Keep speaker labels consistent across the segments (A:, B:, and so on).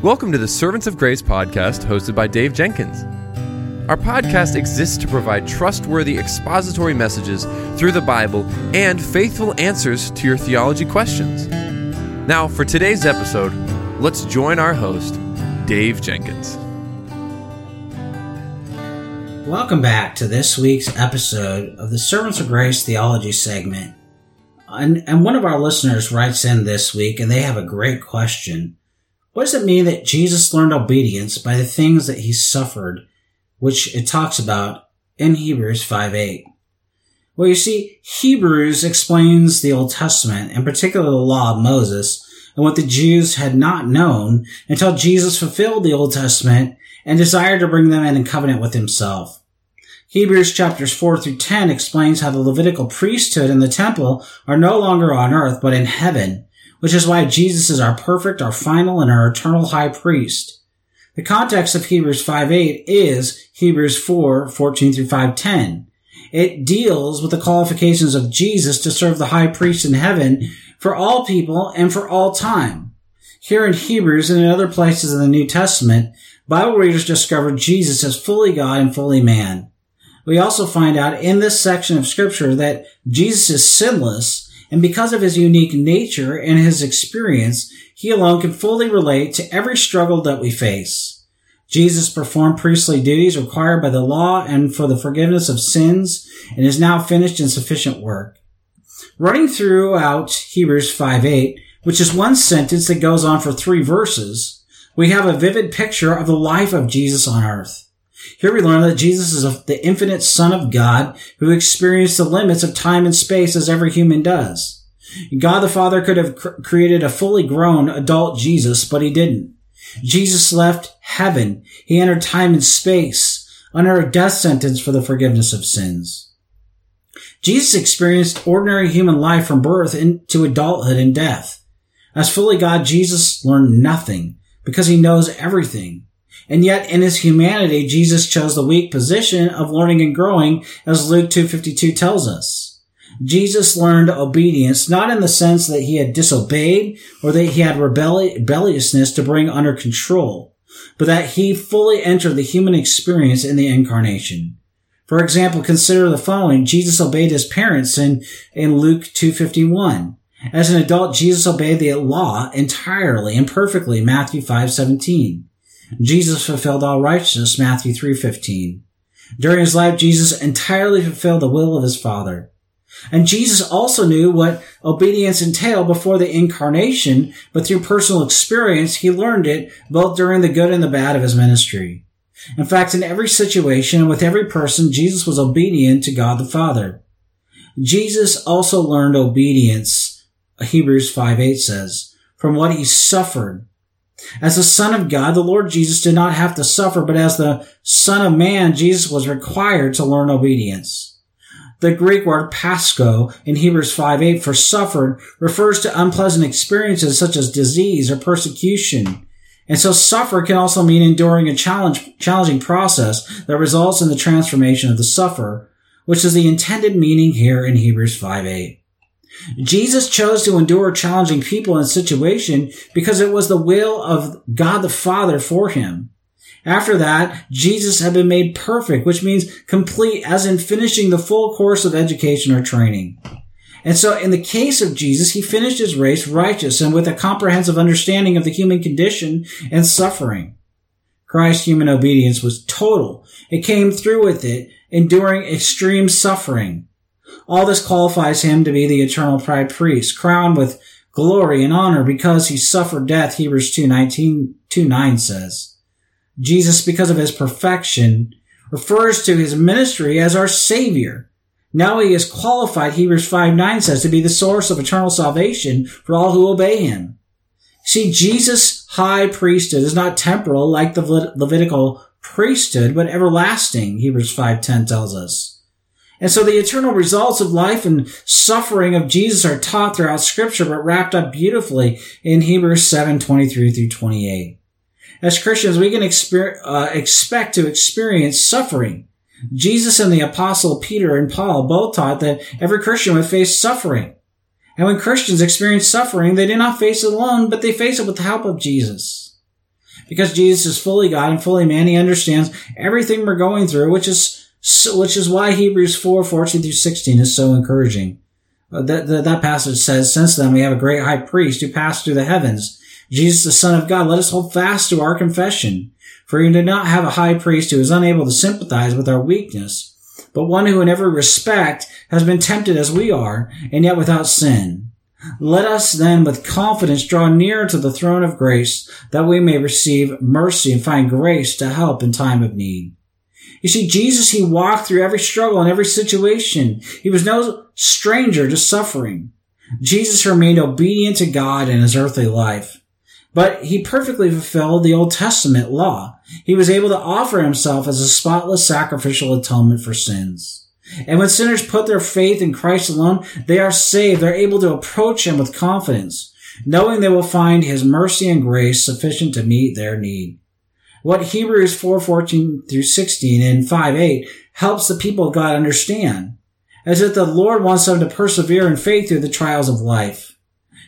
A: Welcome to the Servants of Grace podcast hosted by Dave Jenkins. Our podcast exists to provide trustworthy expository messages through the Bible and faithful answers to your theology questions. Now, for today's episode, let's join our host, Dave Jenkins.
B: Welcome back to this week's episode of the Servants of Grace Theology segment. And, and one of our listeners writes in this week and they have a great question. What does it mean that Jesus learned obedience by the things that he suffered, which it talks about in Hebrews 5 8? Well, you see, Hebrews explains the Old Testament, in particular the law of Moses, and what the Jews had not known until Jesus fulfilled the Old Testament and desired to bring them in covenant with himself. Hebrews chapters 4 through 10 explains how the Levitical priesthood and the temple are no longer on earth, but in heaven, which is why Jesus is our perfect, our final, and our eternal high priest. The context of Hebrews 5.8 is Hebrews 4, 14 through 5.10. It deals with the qualifications of Jesus to serve the high priest in heaven for all people and for all time. Here in Hebrews and in other places in the New Testament, Bible readers discover Jesus as fully God and fully man. We also find out in this section of scripture that Jesus is sinless and because of his unique nature and his experience, he alone can fully relate to every struggle that we face. Jesus performed priestly duties required by the law and for the forgiveness of sins and is now finished in sufficient work. Running throughout Hebrews 5 8, which is one sentence that goes on for three verses, we have a vivid picture of the life of Jesus on earth. Here we learn that Jesus is the infinite Son of God who experienced the limits of time and space as every human does. God the Father could have cr- created a fully grown adult Jesus, but he didn't. Jesus left heaven. He entered time and space under a death sentence for the forgiveness of sins. Jesus experienced ordinary human life from birth into adulthood and death. As fully God, Jesus learned nothing because he knows everything. And yet in his humanity, Jesus chose the weak position of learning and growing as Luke 252 tells us. Jesus learned obedience not in the sense that he had disobeyed or that he had rebelliousness to bring under control, but that he fully entered the human experience in the incarnation. For example, consider the following. Jesus obeyed his parents in, in Luke 251. As an adult, Jesus obeyed the law entirely and perfectly, Matthew 5:17. Jesus fulfilled all righteousness, Matthew 3.15. During his life, Jesus entirely fulfilled the will of his Father. And Jesus also knew what obedience entailed before the incarnation, but through personal experience, he learned it both during the good and the bad of his ministry. In fact, in every situation and with every person, Jesus was obedient to God the Father. Jesus also learned obedience, Hebrews 5 8 says, from what he suffered as the Son of God, the Lord Jesus did not have to suffer, but as the Son of Man, Jesus was required to learn obedience. The Greek word pascho in Hebrews 5 8 for suffered refers to unpleasant experiences such as disease or persecution. And so suffer can also mean enduring a challenge, challenging process that results in the transformation of the sufferer, which is the intended meaning here in Hebrews 5 8. Jesus chose to endure challenging people and situation because it was the will of God the Father for him. After that, Jesus had been made perfect, which means complete as in finishing the full course of education or training. And so in the case of Jesus, he finished his race righteous and with a comprehensive understanding of the human condition and suffering. Christ's human obedience was total. It came through with it, enduring extreme suffering. All this qualifies him to be the eternal high priest, crowned with glory and honor because he suffered death, Hebrews 2, 19, 2 9 says. Jesus, because of his perfection, refers to his ministry as our Savior. Now he is qualified, Hebrews 5 9 says, to be the source of eternal salvation for all who obey him. See, Jesus' high priesthood is not temporal like the Levitical priesthood, but everlasting, Hebrews 5.10 tells us. And so the eternal results of life and suffering of Jesus are taught throughout scripture, but wrapped up beautifully in Hebrews 7, 23 through 28. As Christians, we can exper- uh, expect to experience suffering. Jesus and the apostle Peter and Paul both taught that every Christian would face suffering. And when Christians experience suffering, they do not face it alone, but they face it with the help of Jesus. Because Jesus is fully God and fully man, he understands everything we're going through, which is which is why Hebrews 4, 14 through 16 is so encouraging. Uh, that, that, that passage says, Since then we have a great high priest who passed through the heavens, Jesus the Son of God. Let us hold fast to our confession. For we do not have a high priest who is unable to sympathize with our weakness, but one who in every respect has been tempted as we are, and yet without sin. Let us then with confidence draw near to the throne of grace that we may receive mercy and find grace to help in time of need. You see, Jesus, he walked through every struggle and every situation. He was no stranger to suffering. Jesus remained obedient to God in his earthly life. But he perfectly fulfilled the Old Testament law. He was able to offer himself as a spotless sacrificial atonement for sins. And when sinners put their faith in Christ alone, they are saved. They're able to approach him with confidence, knowing they will find his mercy and grace sufficient to meet their need. What Hebrews 4:14 through 16 and 5:8 helps the people of God understand is that the Lord wants them to persevere in faith through the trials of life.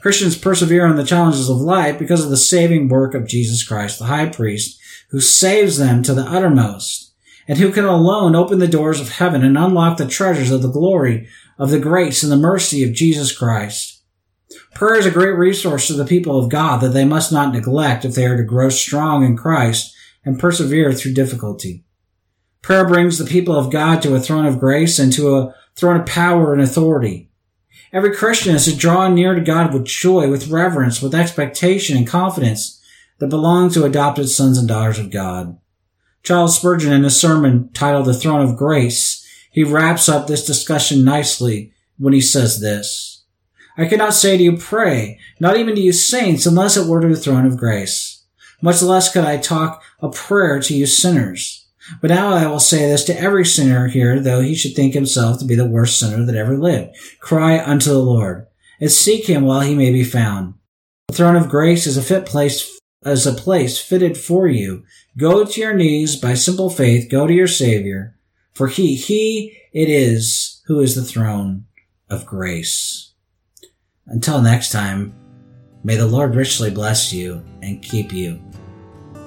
B: Christians persevere in the challenges of life because of the saving work of Jesus Christ, the high priest, who saves them to the uttermost, and who can alone open the doors of heaven and unlock the treasures of the glory of the grace and the mercy of Jesus Christ. Prayer is a great resource to the people of God that they must not neglect if they are to grow strong in Christ and persevere through difficulty. Prayer brings the people of God to a throne of grace and to a throne of power and authority. Every Christian is to draw near to God with joy, with reverence, with expectation and confidence that belong to adopted sons and daughters of God. Charles Spurgeon in a sermon titled The Throne of Grace, he wraps up this discussion nicely when he says this. I cannot say to you pray, not even to you saints, unless it were to the throne of grace. Much less could I talk a prayer to you sinners. But now I will say this to every sinner here, though he should think himself to be the worst sinner that ever lived. Cry unto the Lord, and seek him while he may be found. The throne of grace is a fit place, as a place fitted for you. Go to your knees by simple faith, go to your Savior, for he, he it is who is the throne of grace. Until next time, may the Lord richly bless you and keep you